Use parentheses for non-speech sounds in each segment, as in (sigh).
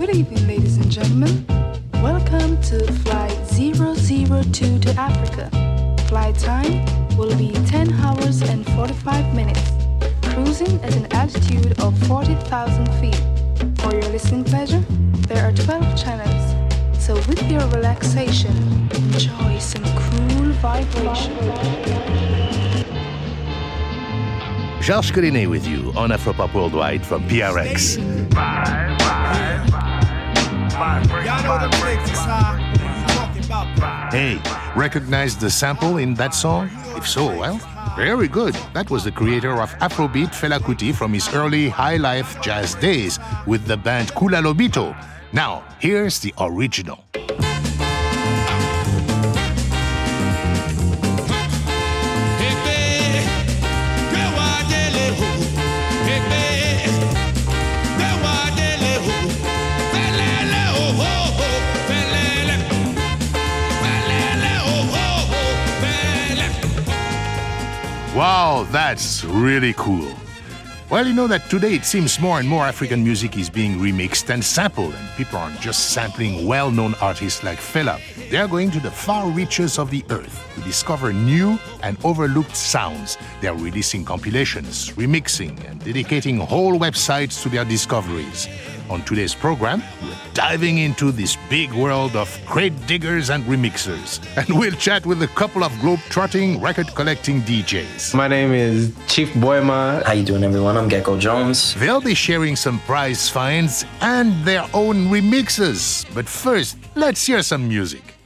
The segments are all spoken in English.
Good evening, ladies and gentlemen. Welcome to Flight 002 to Africa. Flight time will be 10 hours and 45 minutes, cruising at an altitude of 40,000 feet. For your listening pleasure, there are 12 channels. So, with your relaxation, enjoy some cool vibration. Georges Collinet with you on Afropop Worldwide from PRX. Hey, recognize the sample in that song? If so, well, very good. That was the creator of Afrobeat Fela Kuti from his early high life jazz days with the band Kula Lobito. Now, here's the original. Wow, that's really cool. Well, you know that today it seems more and more African music is being remixed and sampled, and people aren't just sampling well known artists like Fela. They are going to the far reaches of the earth to discover new and overlooked sounds. They are releasing compilations, remixing, and dedicating whole websites to their discoveries. On today's program, we're diving into this big world of crate diggers and remixers. (laughs) And we'll chat with a couple of globe-trotting record collecting DJs. My name is Chief Boima. How you doing everyone? I'm Geko Jones. They'll be sharing some prize finds and their own remixes. But first, let's hear some music.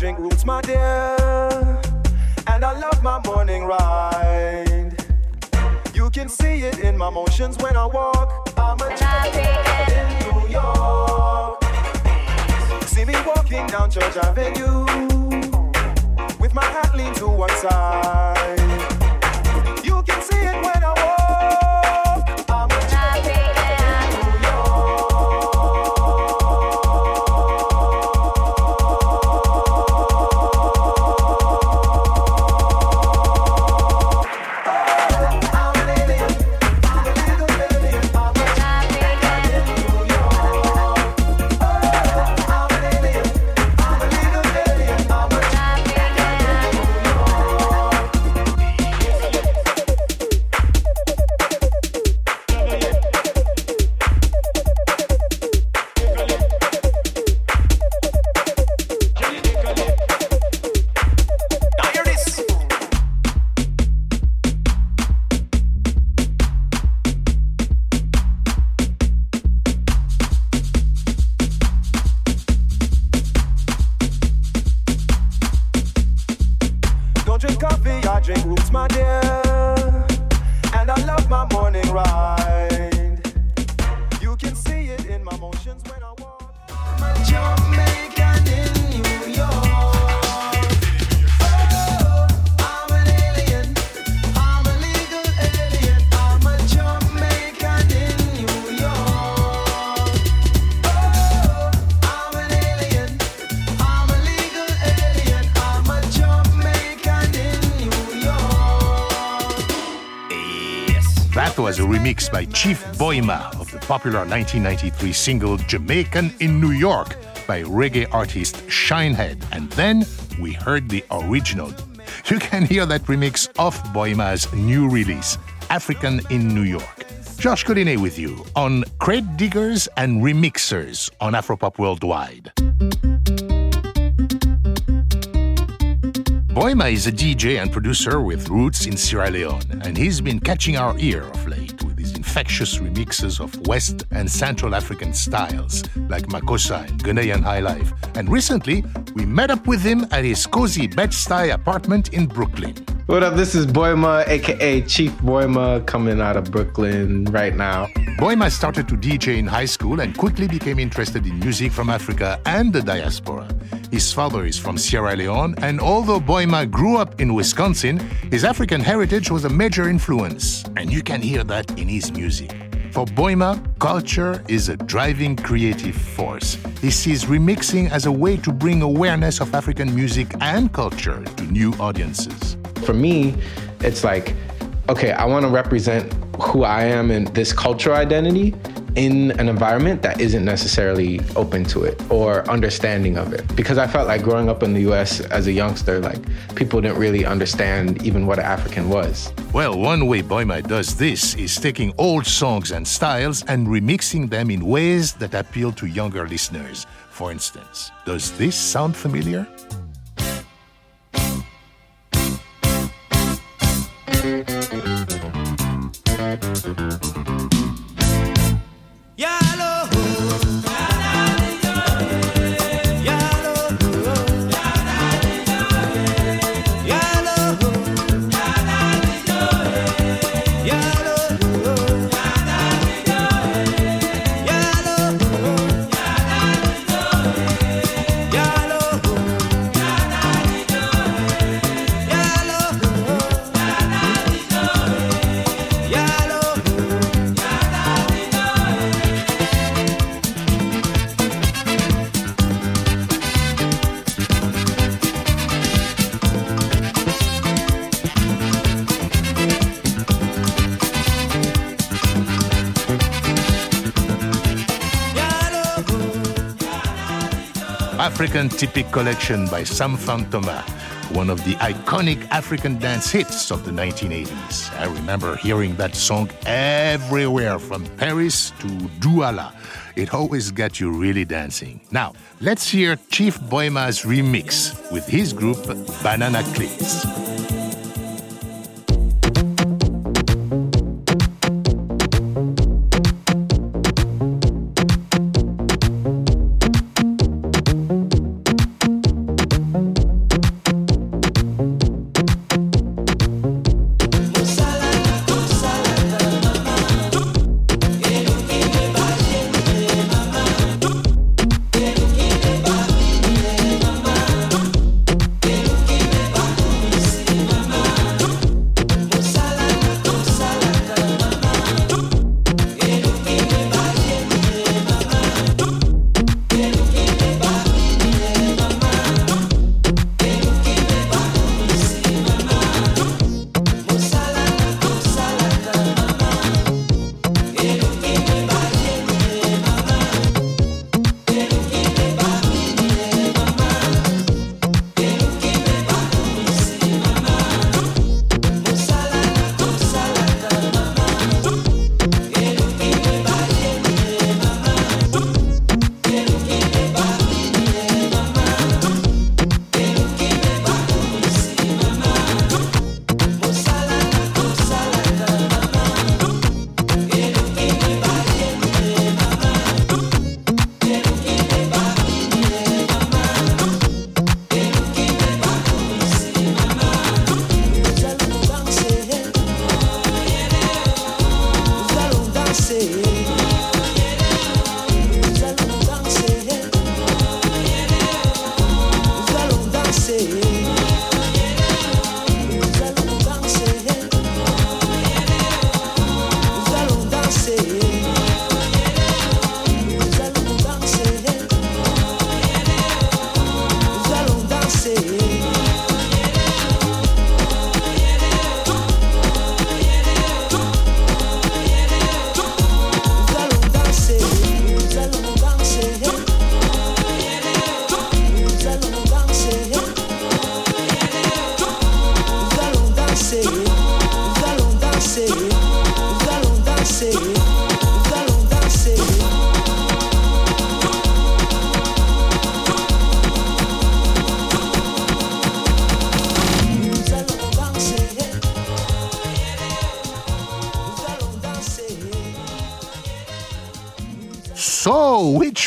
Drink roots, my dear. And I love my morning ride. You can see it in my motions when I walk. I'm a champion in New York. See me walking down Church Avenue with my hat leaned to one side. Remix by Chief Boima of the popular 1993 single Jamaican in New York by reggae artist Shinehead. And then we heard the original. You can hear that remix of Boima's new release, African in New York. Georges Collinet with you on Crate Diggers and Remixers on Afropop Worldwide. Boima is a DJ and producer with roots in Sierra Leone, and he's been catching our ear of late infectious remixes of West and Central African styles like Makossa and Ghanaian High Life. And recently, we met up with him at his cozy Bed-Stuy apartment in Brooklyn. What up? This is Boima, aka Chief Boima, coming out of Brooklyn right now. Boima started to DJ in high school and quickly became interested in music from Africa and the diaspora. His father is from Sierra Leone, and although Boima grew up in Wisconsin, his African heritage was a major influence, and you can hear that in his music. For Boima, culture is a driving creative force. He sees remixing as a way to bring awareness of African music and culture to new audiences. For me, it's like, okay, I want to represent who I am and this cultural identity in an environment that isn't necessarily open to it or understanding of it. Because I felt like growing up in the US as a youngster, like people didn't really understand even what an African was. Well, one way Boima does this is taking old songs and styles and remixing them in ways that appeal to younger listeners. For instance, does this sound familiar? African Typic Collection by Sam Fan Thomas, one of the iconic African dance hits of the 1980s. I remember hearing that song everywhere from Paris to Douala. It always got you really dancing. Now, let's hear Chief Boima's remix with his group Banana Clips.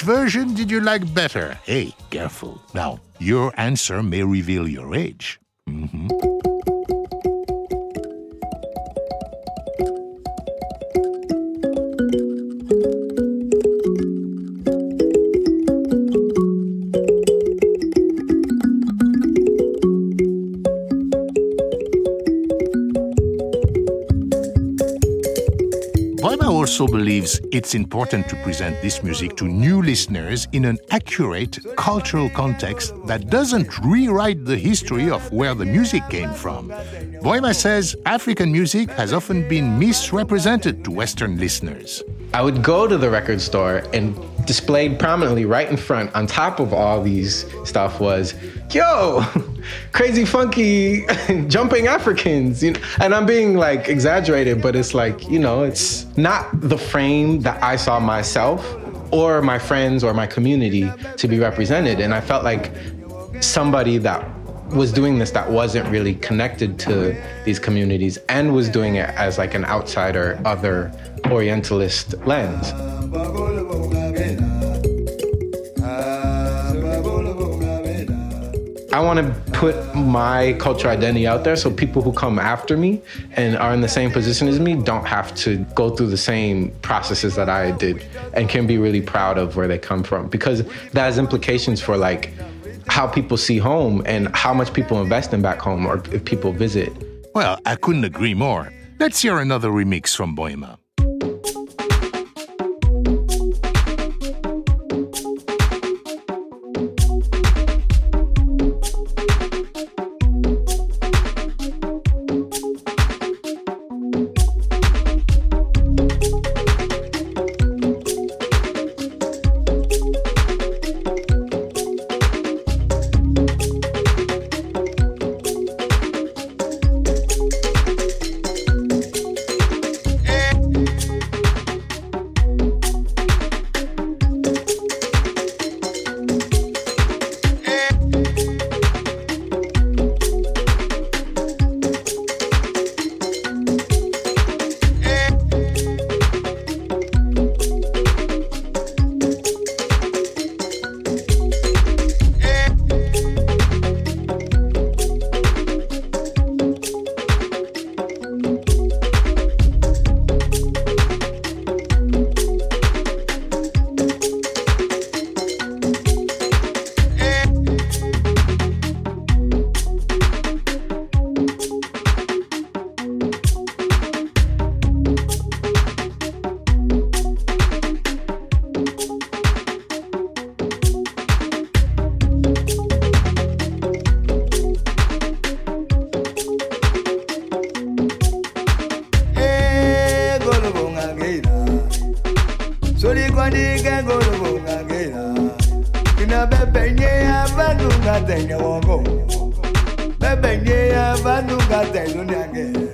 Version did you like better? Hey, careful. Now, your answer may reveal your age. Mm-hmm. Also believes it's important to present this music to new listeners in an accurate cultural context that doesn't rewrite the history of where the music came from. Boima says African music has often been misrepresented to Western listeners. I would go to the record store and displayed prominently right in front on top of all these stuff was yo (laughs) crazy funky (laughs) jumping africans you know? and i'm being like exaggerated but it's like you know it's not the frame that i saw myself or my friends or my community to be represented and i felt like somebody that was doing this that wasn't really connected to these communities and was doing it as like an outsider other orientalist lens I want to put my cultural identity out there so people who come after me and are in the same position as me don't have to go through the same processes that I did and can be really proud of where they come from because that has implications for like how people see home and how much people invest in back home or if people visit. Well, I couldn't agree more. Let's hear another remix from Boima. That was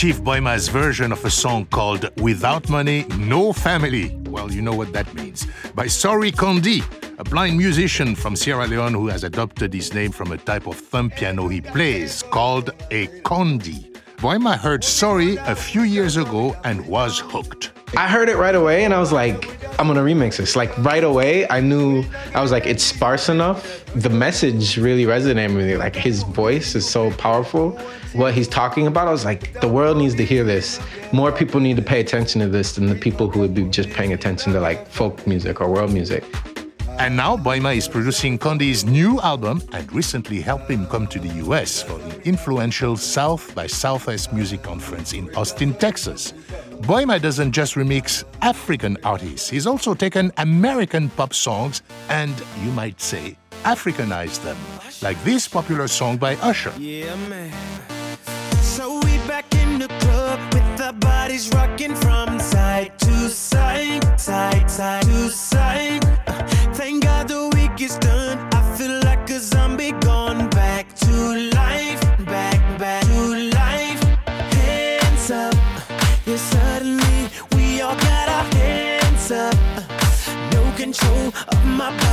Chief Boima's version of a song called Without Money, No Family. Well, you know what that means. By Sorry Kondi, a blind musician from Sierra Leone who has adopted his name from a type of thumb piano he plays called a kondi. Boima heard Sorry a few years ago and was hooked. I heard it right away and I was like, I'm gonna remix this. Like right away, I knew I was like, it's sparse enough. The message really resonated with me. Like his voice is so powerful. What he's talking about, I was like, the world needs to hear this. More people need to pay attention to this than the people who would be just paying attention to like folk music or world music. And now Boima is producing Kondi's new album and recently helped him come to the US for the influential South by Southwest Music Conference in Austin, Texas. Boima doesn't just remix African artists, he's also taken American pop songs and, you might say, Africanized them, like this popular song by Usher. Yeah, man. So we back in the club with bodies rocking the.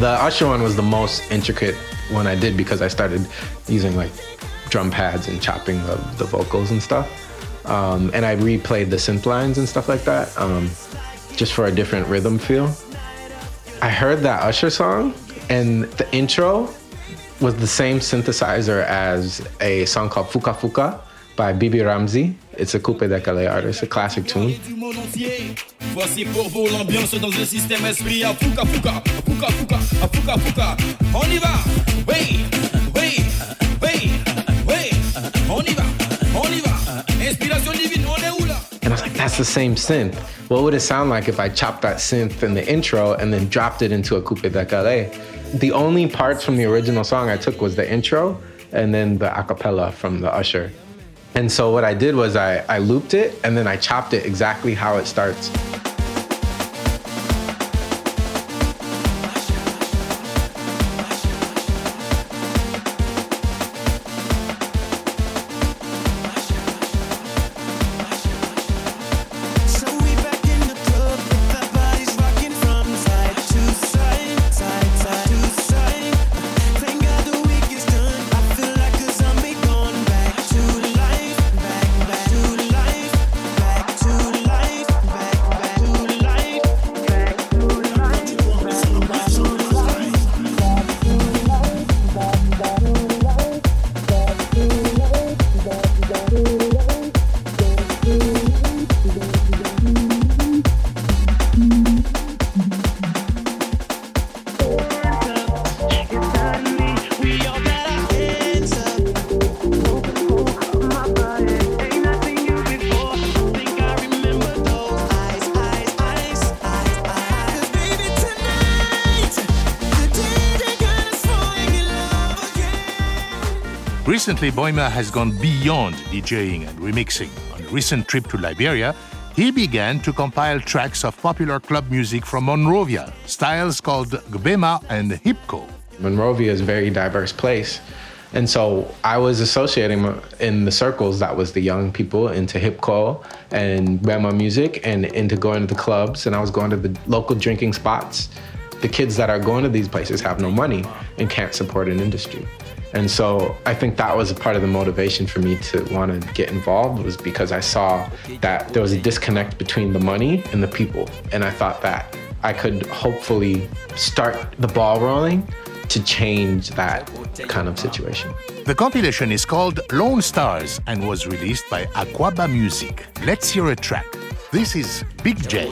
The Usher one was the most intricate one I did because I started using like drum pads and chopping the, the vocals and stuff. Um, and I replayed the synth lines and stuff like that um, just for a different rhythm feel. I heard that Usher song, and the intro was the same synthesizer as a song called Fuka Fuka by Bibi Ramzi. It's a Coupé-Décalé artist, a classic tune. Inspiration divine, on est où? And I was like, that's the same synth. What would it sound like if I chopped that synth in the intro and then dropped it into a Coupe de? The only parts from the original song I took was the intro and then the acapella from the Usher. And so what I did was I, I looped it and then I chopped it exactly how it starts. Recently, Boima has gone beyond DJing and remixing. On a recent trip to Liberia, he began to compile tracks of popular club music from Monrovia, styles called Gbema and Hipco. Monrovia is a very diverse place. And so I was associating in the circles that was the young people into hip hop and Bama music and into going to the clubs. And I was going to the local drinking spots. The kids that are going to these places have no money and can't support an industry. And so I think that was a part of the motivation for me to want to get involved was because I saw that there was a disconnect between the money and the people. And I thought that I could hopefully start the ball rolling to change that kind of situation. The compilation is called Lone Stars and was released by Akwaaba Music. Let's hear a track. This is Big J.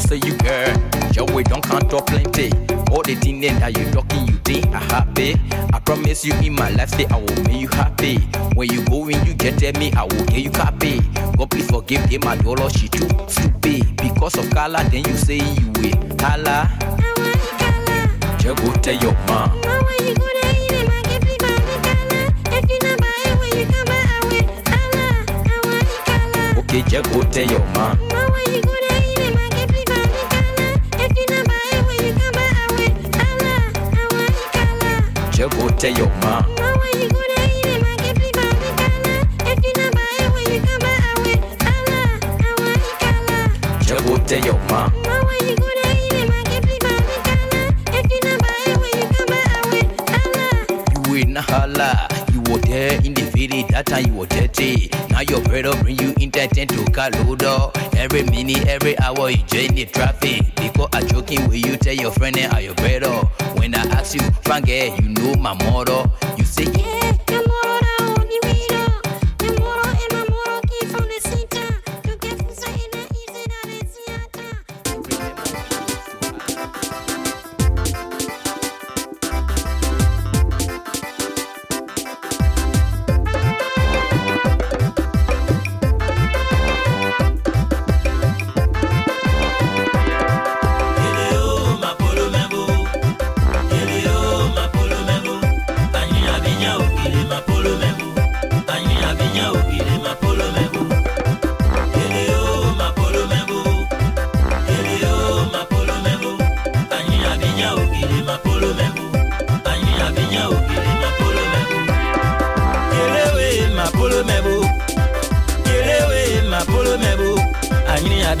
Say you girl, your way don't count up plenty. All the thing that you talking, you think I happy. I promise you in my life, say I will make you happy. When you go in, you get at me, I will get you copy. God please forgive me, my dollar, she too stupid. Because of color, then you say you will color. Just go tell your mom. Okay, just go tell your mom. Just go tell your mom. Just go tell your mom. You will not holla. You were there in the video, that time you were dirty. Now your brother bring you in that tent to Kaludo. Every minute, every hour, you join the traffic. Because I joking with you, tell your friend and your brother. When I ask you, Frank, eh, you know my motto. You say, yeah,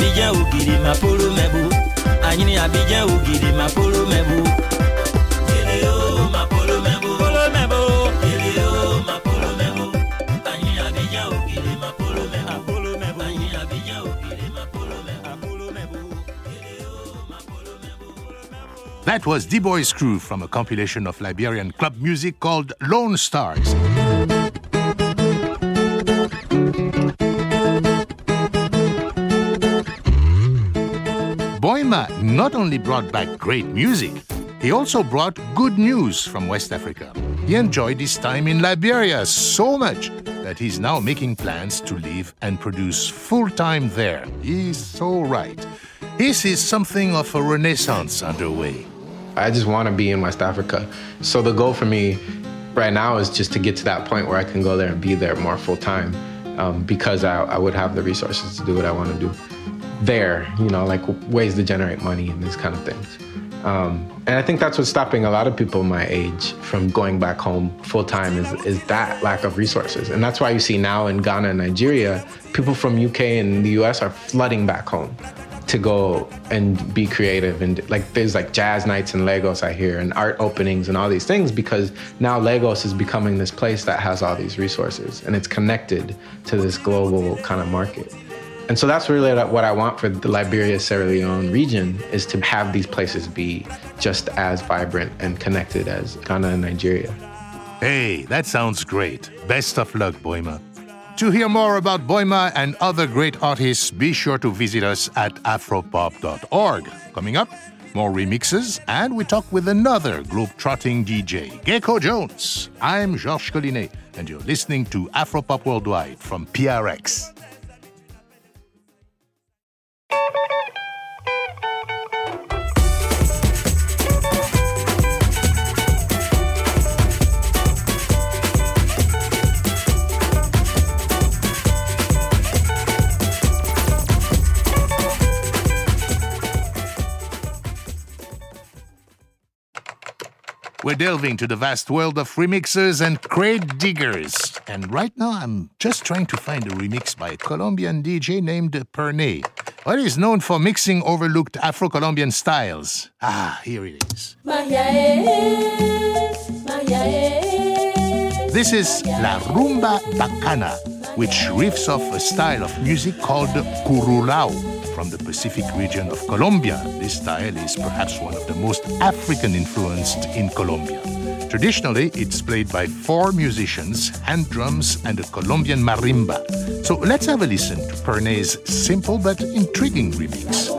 Abidjan Ogiri Mapolo Mebu. Anyini Abidjan Ogiri Mapolo Mebu. Giri o Mapolo Mebu. Polo Mebu. Giri o Mapolo Mebu. Anyini Abidjan Ogiri Mapolo Mebu. Apolo Mebu. Anyini Abidjan Ogiri Mapolo Mebu. Apolo Mebu. Giri o Mapolo Mebu. That was D Boy's Crew from a compilation of Liberian club music called Lone Stars. Not only brought back great music, he also brought good news from West Africa. He enjoyed his time in Liberia so much that he's now making plans to live and produce full time there. He's so right. This is something of a renaissance underway. I just want to be in West Africa. So the goal for me right now is just to get to that point where I can go there and be there more full time um, because I, I would have the resources to do what I want to do there, you know, like ways to generate money and these kind of things. Um, and I think that's what's stopping a lot of people my age from going back home full time is, is that lack of resources. And that's why you see now in Ghana and Nigeria, people from UK and the US are flooding back home to go and be creative and like there's like jazz nights in Lagos I hear and art openings and all these things because now Lagos is becoming this place that has all these resources and it's connected to this global kind of market. And so that's really what I want for the Liberia Sierra Leone region is to have these places be just as vibrant and connected as Ghana and Nigeria. Hey, that sounds great. Best of luck, Boima. To hear more about Boima and other great artists, be sure to visit us at afropop.org. Coming up, more remixes, and we talk with another globe-trotting DJ, Geko Jones. I'm Georges Collinet, and you're listening to Afropop Worldwide from PRX. We're delving to the vast world of remixers and crate diggers. And right now, I'm just trying to find a remix by a Colombian DJ named Pernett. What is known for mixing overlooked Afro Colombian styles. Ah, here it is. This is La Rumba Bacana, which riffs off a style of music called Currulao from the Pacific region of Colombia. This style is perhaps one of the most African influenced in Colombia. Traditionally, it's played by four musicians, hand drums, and a Colombian marimba. So let's have a listen to Pernett's simple but intriguing remix.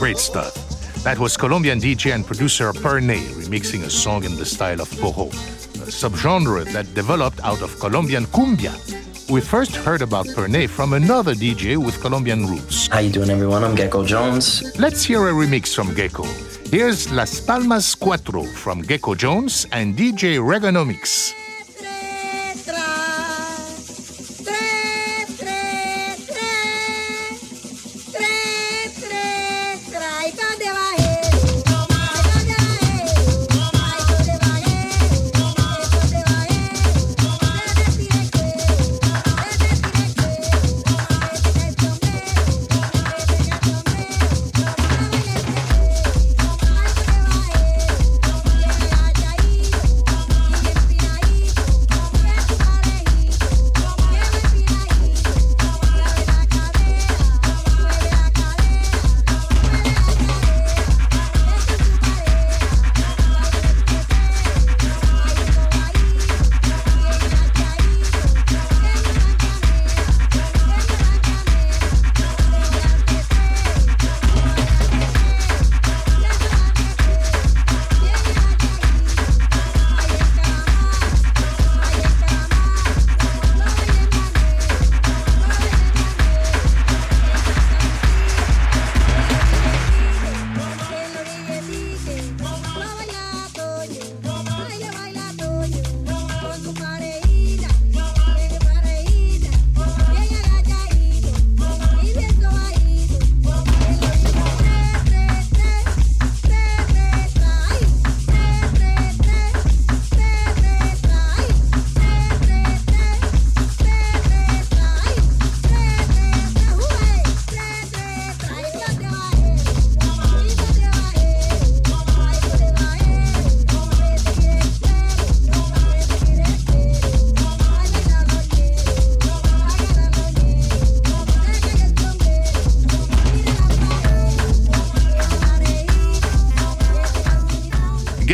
Great stuff. That was Colombian DJ and producer Pernett remixing a song in the style of Porro, a subgenre that developed out of Colombian cumbia. We first heard about Pernett from another DJ with Colombian roots. How you doing, everyone? I'm Geko Jones. Let's hear a remix from Geko. Here's Las Palmas Cuatro from Geko Jones and DJ Reganomics.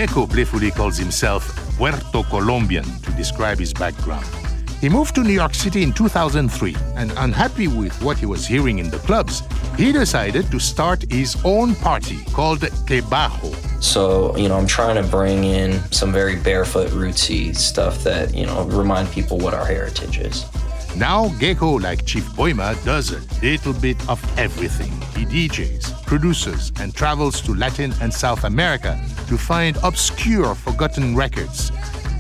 Geko playfully calls himself Puerto Colombian to describe his background. He moved to New York City in 2003 and, unhappy with what he was hearing in the clubs, he decided to start his own party called Que Bajo. So, you know, I'm trying to bring in some very barefoot, rootsy stuff that, you know, remind people what our heritage is. Now, Gecko, like Chief Boima, does a little bit of everything. He DJs, produces, and travels to Latin and South America to find obscure, forgotten records.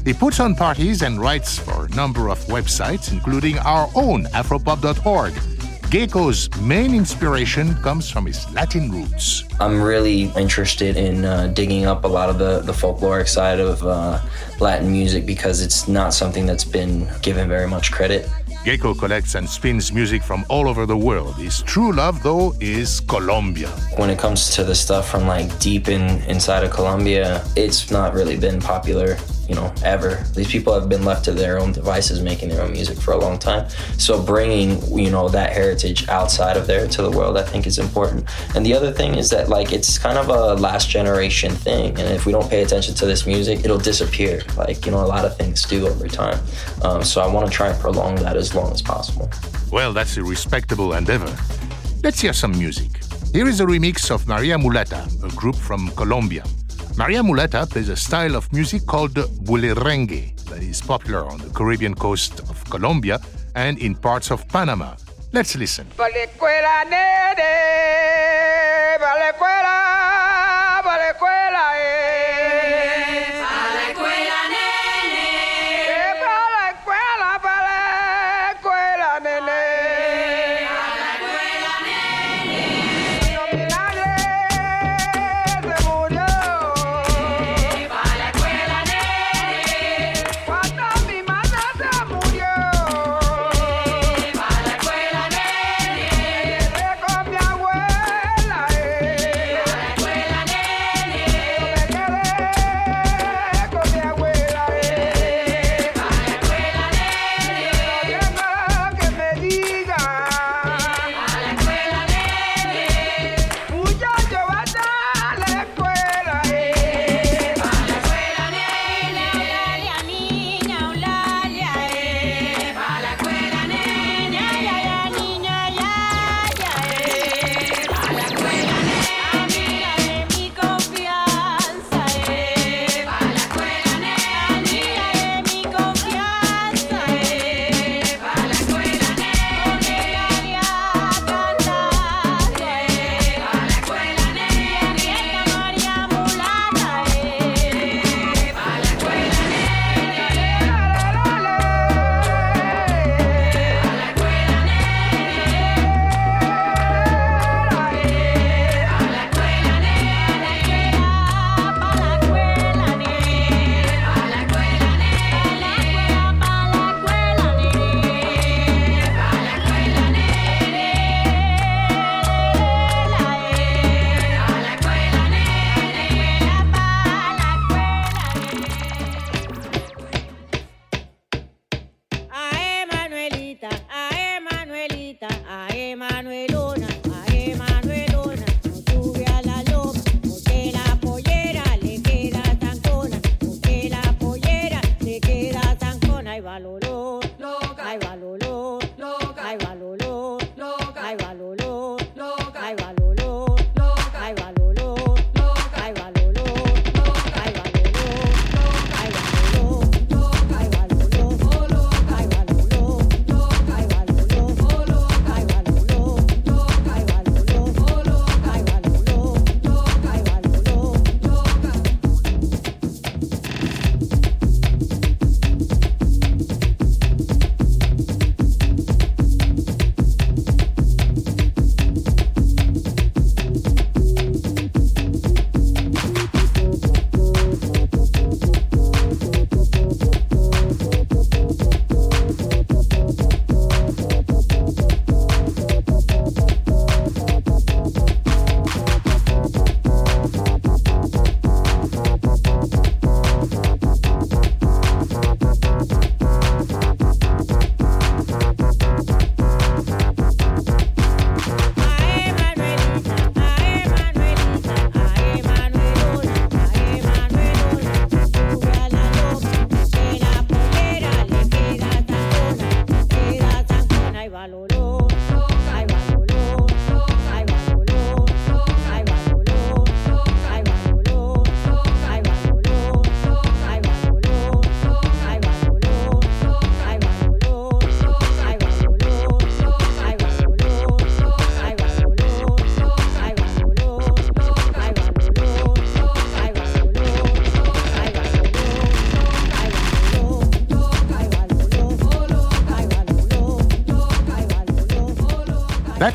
He puts on parties and writes for a number of websites, including our own Afropop.org. Geko's main inspiration comes from his Latin roots. I'm really interested in uh, digging up a lot of the, the folkloric side of uh, Latin music because it's not something that's been given very much credit. Geko collects and spins music from all over the world. His true love, though, is Colombia. When it comes to the stuff from like deep in inside of Colombia, it's not really been popular, you know, ever. These people have been left to their own devices making their own music for a long time. So bringing, you know, that heritage outside of there to the world, I think is important. And the other thing is that like it's kind of a last generation thing, and if we don't pay attention to this music, it'll disappear. Like you know, a lot of things do over time. Um, so I want to try and prolong that as long as possible. Well, that's a respectable endeavor. Let's hear some music. Here is a remix of Maria Mulata, a group from Colombia. Maria Mulata plays a style of music called bullerengue that is popular on the Caribbean coast of Colombia and in parts of Panama. Let's listen.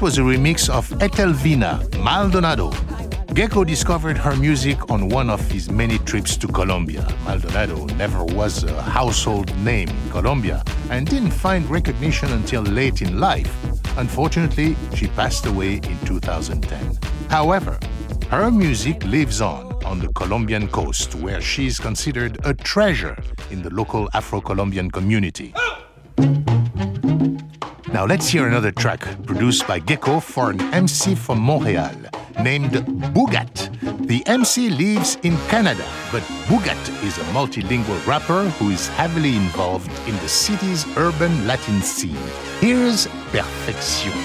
Was a remix of Etelvina Maldonado. Geko discovered her music on one of his many trips to Colombia. Maldonado never was a household name in Colombia and didn't find recognition until late in life. Unfortunately, she passed away in 2010. However, her music lives on on the Colombian coast, where she is considered a treasure in the local Afro Colombian community. Now let's hear another track produced by Geko for an MC from Montreal named Boogat. The MC lives in Canada, but Boogat is a multilingual rapper who is heavily involved in the city's urban Latin scene. Here's Perfección.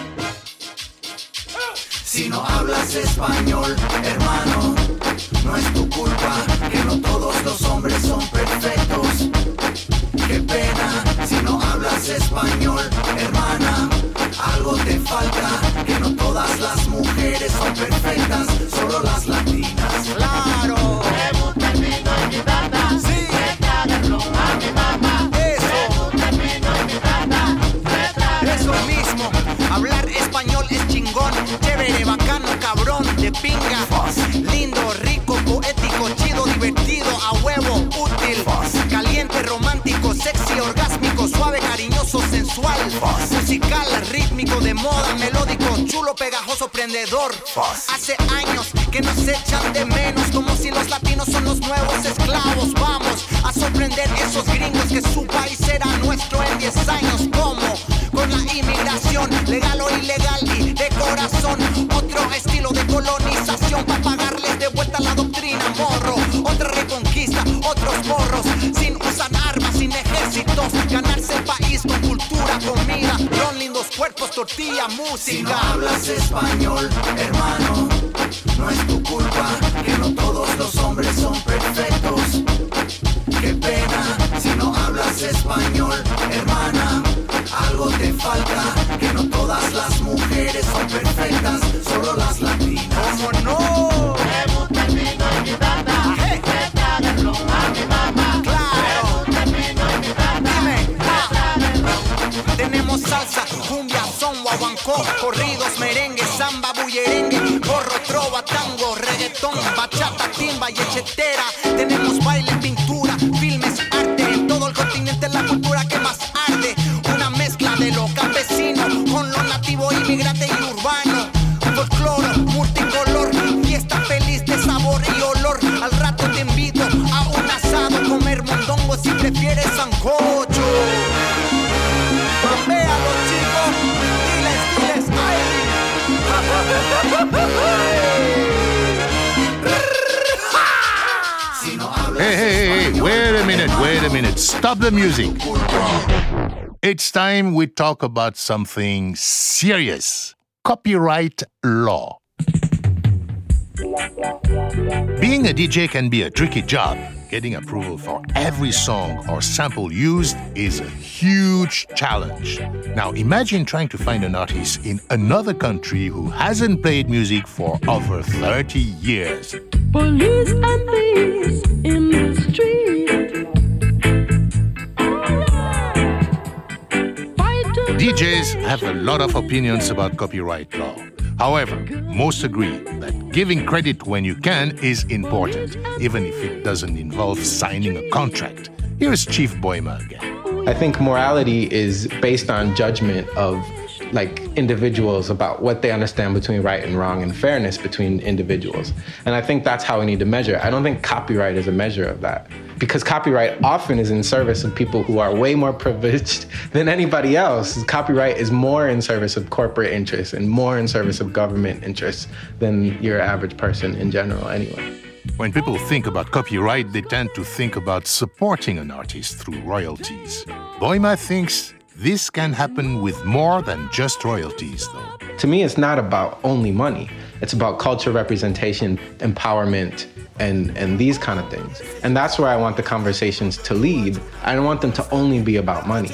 Si no hablas español, hermano, no es tu culpa que no todos los hombres son perfectos. Qué pena si no hablas español. te falta, que no todas las mujeres son perfectas, solo las latinas. Claro. Pregunta el vino y mi data, sí. Regálenlo a mi mamá. Eso. Pregunta el vino y mi data, Eso mismo. Hablar español es chingón, chévere, bacano, cabrón, de pinga. Sensual. Musical, rítmico, de moda, melódico, chulo, pegajoso, prendedor. Hace años que nos echan de menos, como si los latinos son los nuevos esclavos. Vamos a sorprender esos gringos que su país será nuestro en 10 años. Cuerpos, tortilla, Si no música. hablas español, hermano, no es tu culpa que no todos los hombres son entera. Minute, wait a minute. Stop the music. It's time we talk about something serious copyright law. Being a DJ can be a tricky job. Getting approval for every song or sample used is a huge challenge. Now, imagine trying to find an artist in another country who hasn't played music for over 30 years. Police and thieves in the street. DJs have a lot of opinions about copyright law. However, most agree that giving credit when you can is important, even if it doesn't involve signing a contract. Here's Chief Boima again. I think morality is based on judgment of like individuals about what they understand between right and wrong and fairness between individuals. And I think that's how we need to measure. I don't think copyright is a measure of that. Because copyright often is in service of people who are way more privileged (laughs) than anybody else. Copyright is more in service of corporate interests and more in service of government interests than your average person in general anyway. When people think about copyright, they tend to think about supporting an artist through royalties. Boima thinks this can happen with more than just royalties, though. To me, it's not about only money. It's about culture representation, empowerment, and, and these kind of things. And that's where I want the conversations to lead. I don't want them to only be about money.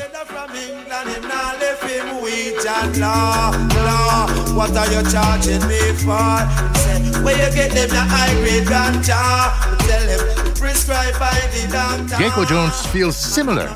What are you charging me for? Say, where you get them the high grade ganja? Tell them prescribed by the doctor. Geko Jones feels similar.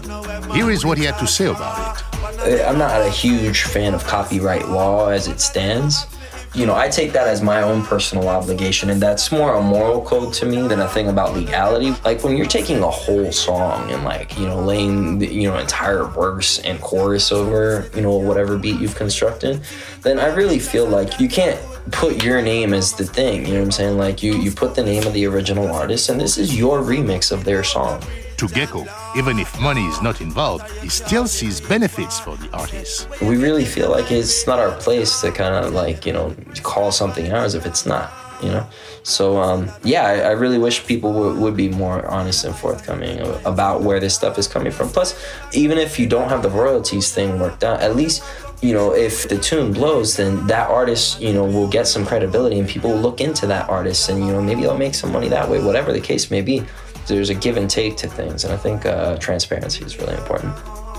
Here is what he had to say about it. uh, I'm not a huge fan of copyright law as it stands. You know, I take that as my own personal obligation, and that's more a moral code to me than a thing about legality. Like when you're taking a whole song and like you know laying the, you know entire verse and chorus over you know whatever beat you've constructed, then I really feel like you can't put your name as the thing. You know what I'm saying? Like you you put the name of the original artist, and this is your remix of their song. To Geko, even if money is not involved, he still sees benefits for the artist. we really feel like it's not our place to kind of like you know call something ours if it's not you know so um, yeah I, I really wish people would, would be more honest and forthcoming about where this stuff is coming from plus even if you don't have the royalties thing worked out at least you know if the tune blows then that artist you know will get some credibility and people will look into that artist and you know maybe they'll make some money that way whatever the case may be there's a give and take to things and i think uh, transparency is really important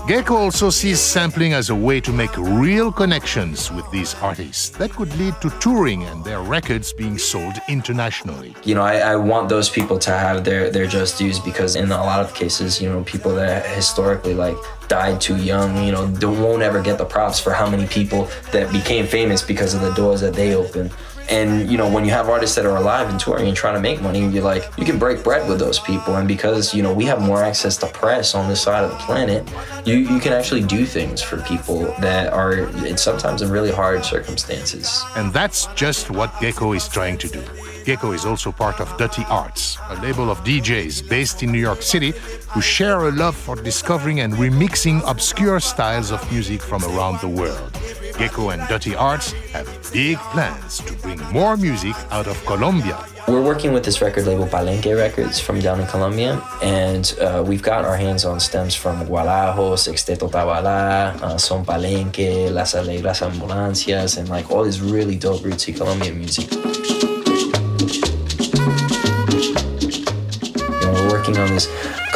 Geko also sees sampling as a way to make real connections with these artists that could lead to touring and their records being sold internationally. you know, I, I want those people to have their their just dues because in a lot of cases, you know, people that historically like died too young, you know, don't, won't ever get the props for how many people that became famous because of the doors that they opened. And you know, when you have artists that are alive and touring and trying to make money, you're like, you can break bread with those people. And because you know we have more access to press on this side of the planet, you you can actually do things for people that are in sometimes in really hard circumstances. And that's just what Geko is trying to do. Geko is also part of Dutty Artz, a label of DJs based in New York City who share a love for discovering and remixing obscure styles of music from around the world. Geko and Dutty Artz have big plans to bring more music out of Colombia. We're working with this record label, Palenque Records, from down in Colombia, and uh, we've got our hands on stems from Gualajo, Sexteto Tabala, uh, Son Palenque, Las Alegres Ambulancias, and like all this really dope rootsy Colombian music. Working on this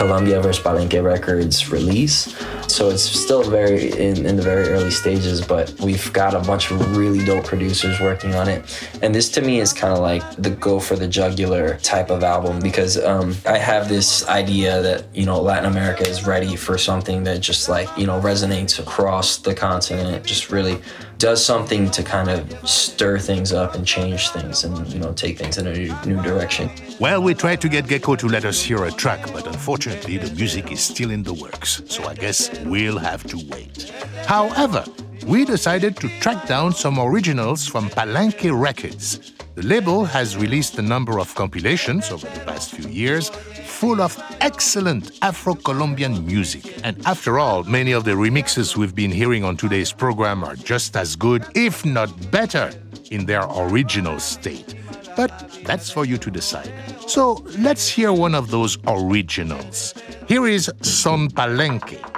Colombia vs. Palenque Records release. So it's still very in, in the very early stages, but we've got a bunch of really dope producers working on it. And this to me is kind of like the go for the jugular type of album because um, I have this idea that, you know, Latin America is ready for something that just like, you know, resonates across the continent, just really does something to kind of stir things up and change things and, you know, take things in a new, new direction. Well, we tried to get Geko to let us hear a track, but unfortunately the music is still in the works, so I guess we'll have to wait. However, we decided to track down some originals from Palenque Records. The label has released a number of compilations over the past few years full of excellent Afro Colombian music. And after all, many of the remixes we've been hearing on today's program are just as good, if not better, in their original state. But that's for you to decide. So let's hear one of those originals. Here is Son Palenque.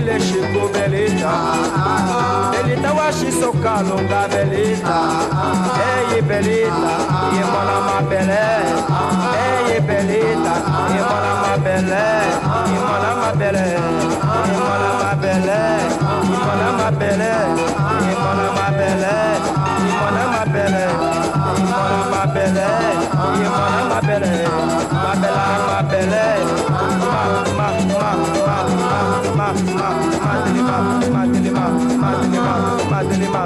ile shiko é belita. Tá belita wa shisoka longa belita. Eye é belita ye mwana mabele eye belita ye mwana mabele ye mwana mabele ye mwana mabele ye mwana mabele ye mwana mabele ye mwana mabele ye mwana mabele ye mwana mabele mabela mabele Madilema, Madilema, Madilema, Madilema,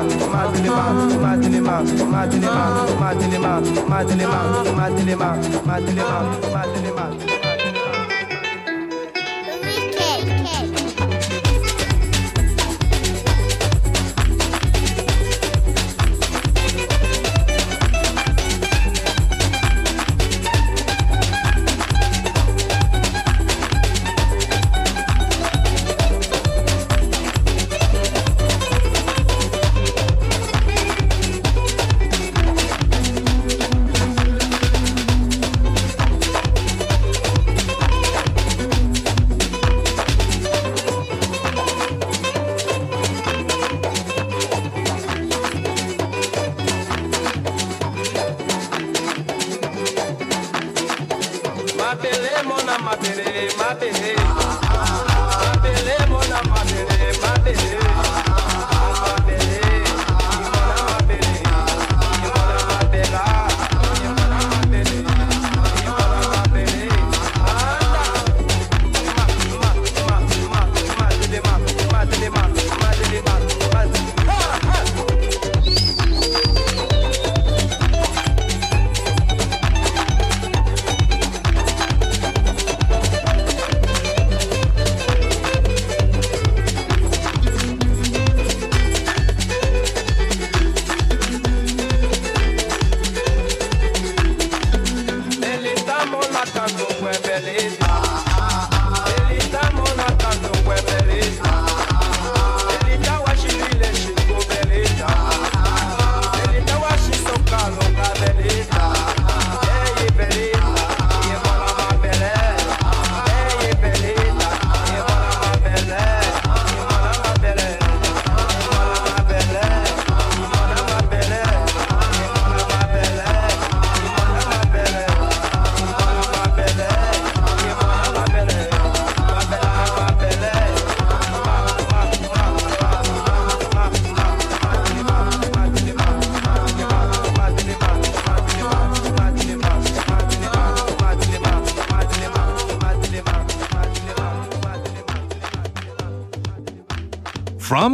Madilema, Madilema, Madilema.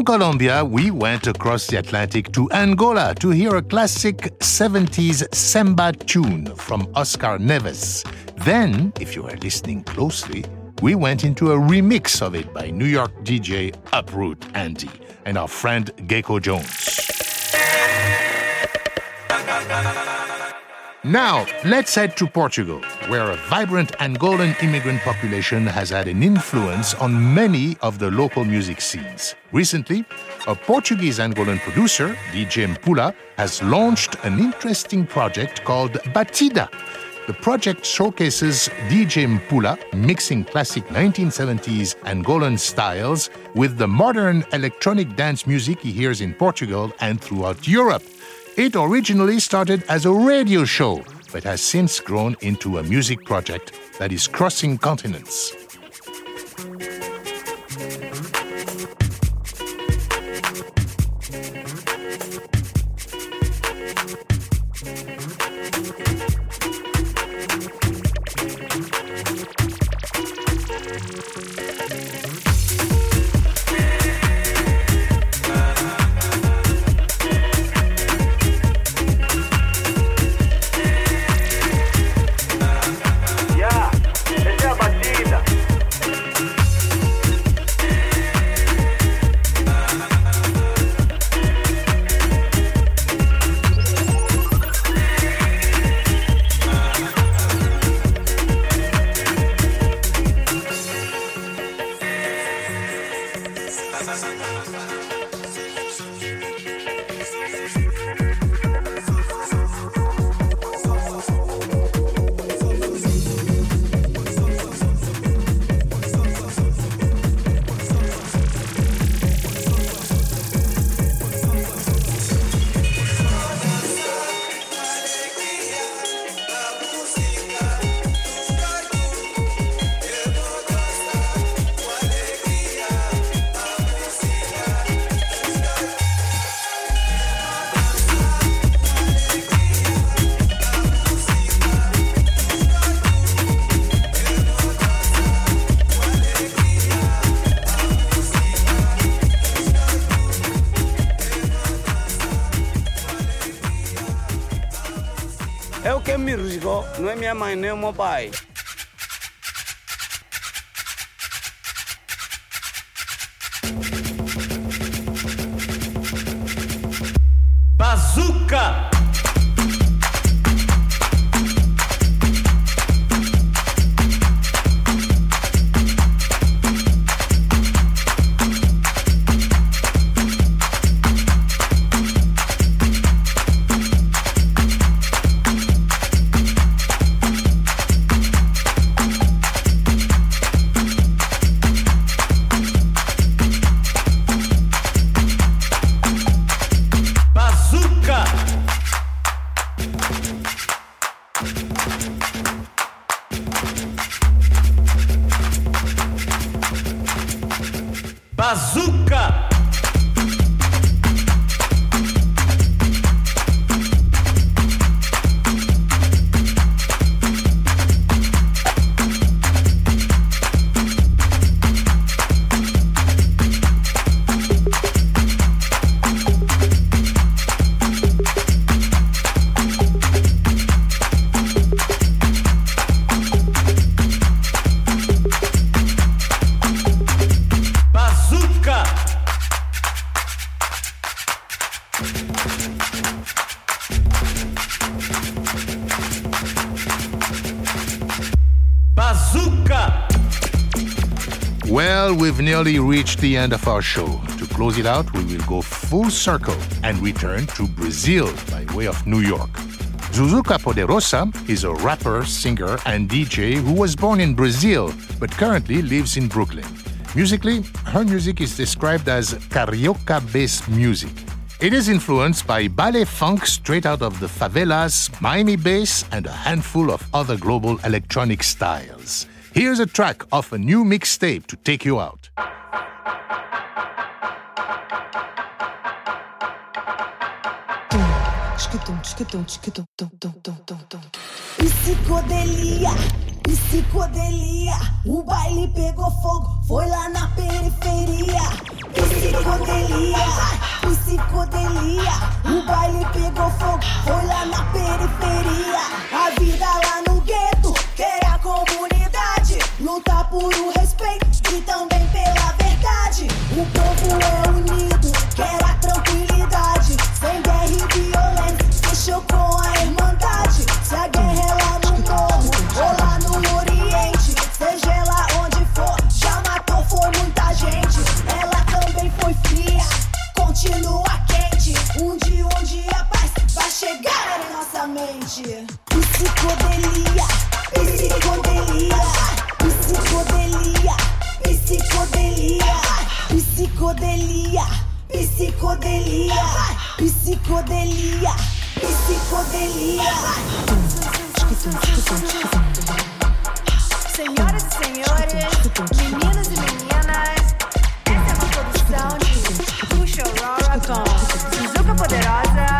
From Colombia, we went across the Atlantic to Angola to hear a classic 70s samba tune from Oscar Neves. Then, if you are listening closely, we went into a remix of it by New York DJ Uproot Andy and our friend Geko Jones. Now, let's head to Portugal, where a vibrant Angolan immigrant population has had an influence on many of the local music scenes. Recently, a Portuguese Angolan producer, DJ Mpula, has launched an interesting project called Batida. The project showcases DJ Mpula mixing classic 1970s Angolan styles with the modern electronic dance music he hears in Portugal and throughout Europe. It originally started as a radio show, but has since grown into a music project that is crossing continents. É o que me rusgou, não é minha mãe nem o meu pai. Reached the end of our show. To close it out, we will go full circle and return to Brazil by way of New York. Zuzuka Poderosa is a rapper, singer, and DJ who was born in Brazil but currently lives in Brooklyn. Musically, her music is described as carioca based music. It is influenced by baile funk straight out of the favelas, Miami bass, and a handful of other global electronic styles. Here's a track off a new mixtape to take you out. Psicodelia, psicodelia. O baile pegou fogo, foi lá na periferia. Psicodelia, psicodelia. O baile pegou fogo, foi lá na periferia. A vida lá no gueto, quer a comunidade. Luta por o respeito e também pela verdade. O povo é unido, paz vai chegar em nossa mente. Psicodelia, psicodelia, psicodelia, psicodelia, psicodelia, psicodelia, psicodelia, psicodelia. Senhoras e senhores, meninos e meninas, essa é uma produção de Puxa Aurora com Suzuka Poderosa.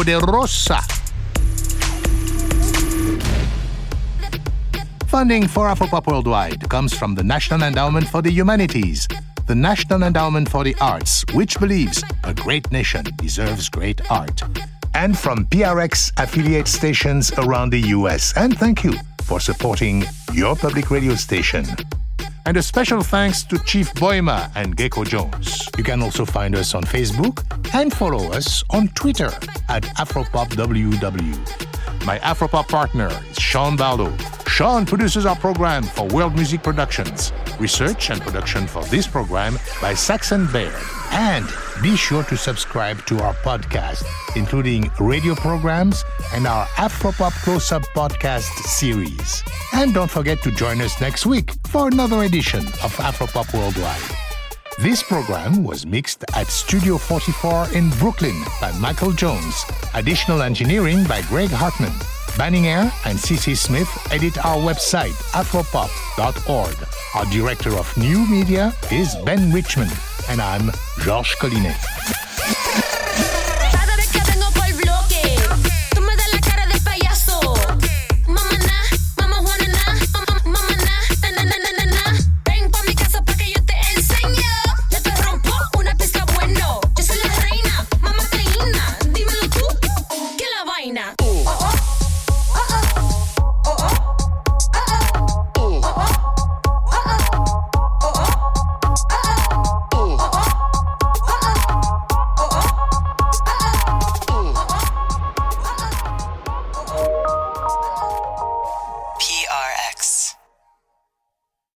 Poderosa. Funding for Afropop Worldwide comes from the National Endowment for the Humanities, the National Endowment for the Arts, which believes a great nation deserves great art, and from PRX affiliate stations around the US. And thank you for supporting your public radio station. And a special thanks to Chief Boima and Geko Jones. You can also find us on Facebook and follow us on Twitter at AfropopWW. My Afropop partner is Sean Barlow. Sean produces our program for World Music Productions. Research and production for this program by Saxon Baird. And be sure to subscribe to our podcast, including radio programs and our Afropop Close Up podcast series. And don't forget to join us next week for another edition of Afropop Worldwide. This program was mixed at Studio 44 in Brooklyn by Michael Jones. Additional engineering by Greg Hartman. Banning Eyre and CC Smith edit our website, afropop.org. Our director of new media is Ben Richmond, and I'm Georges Collinet.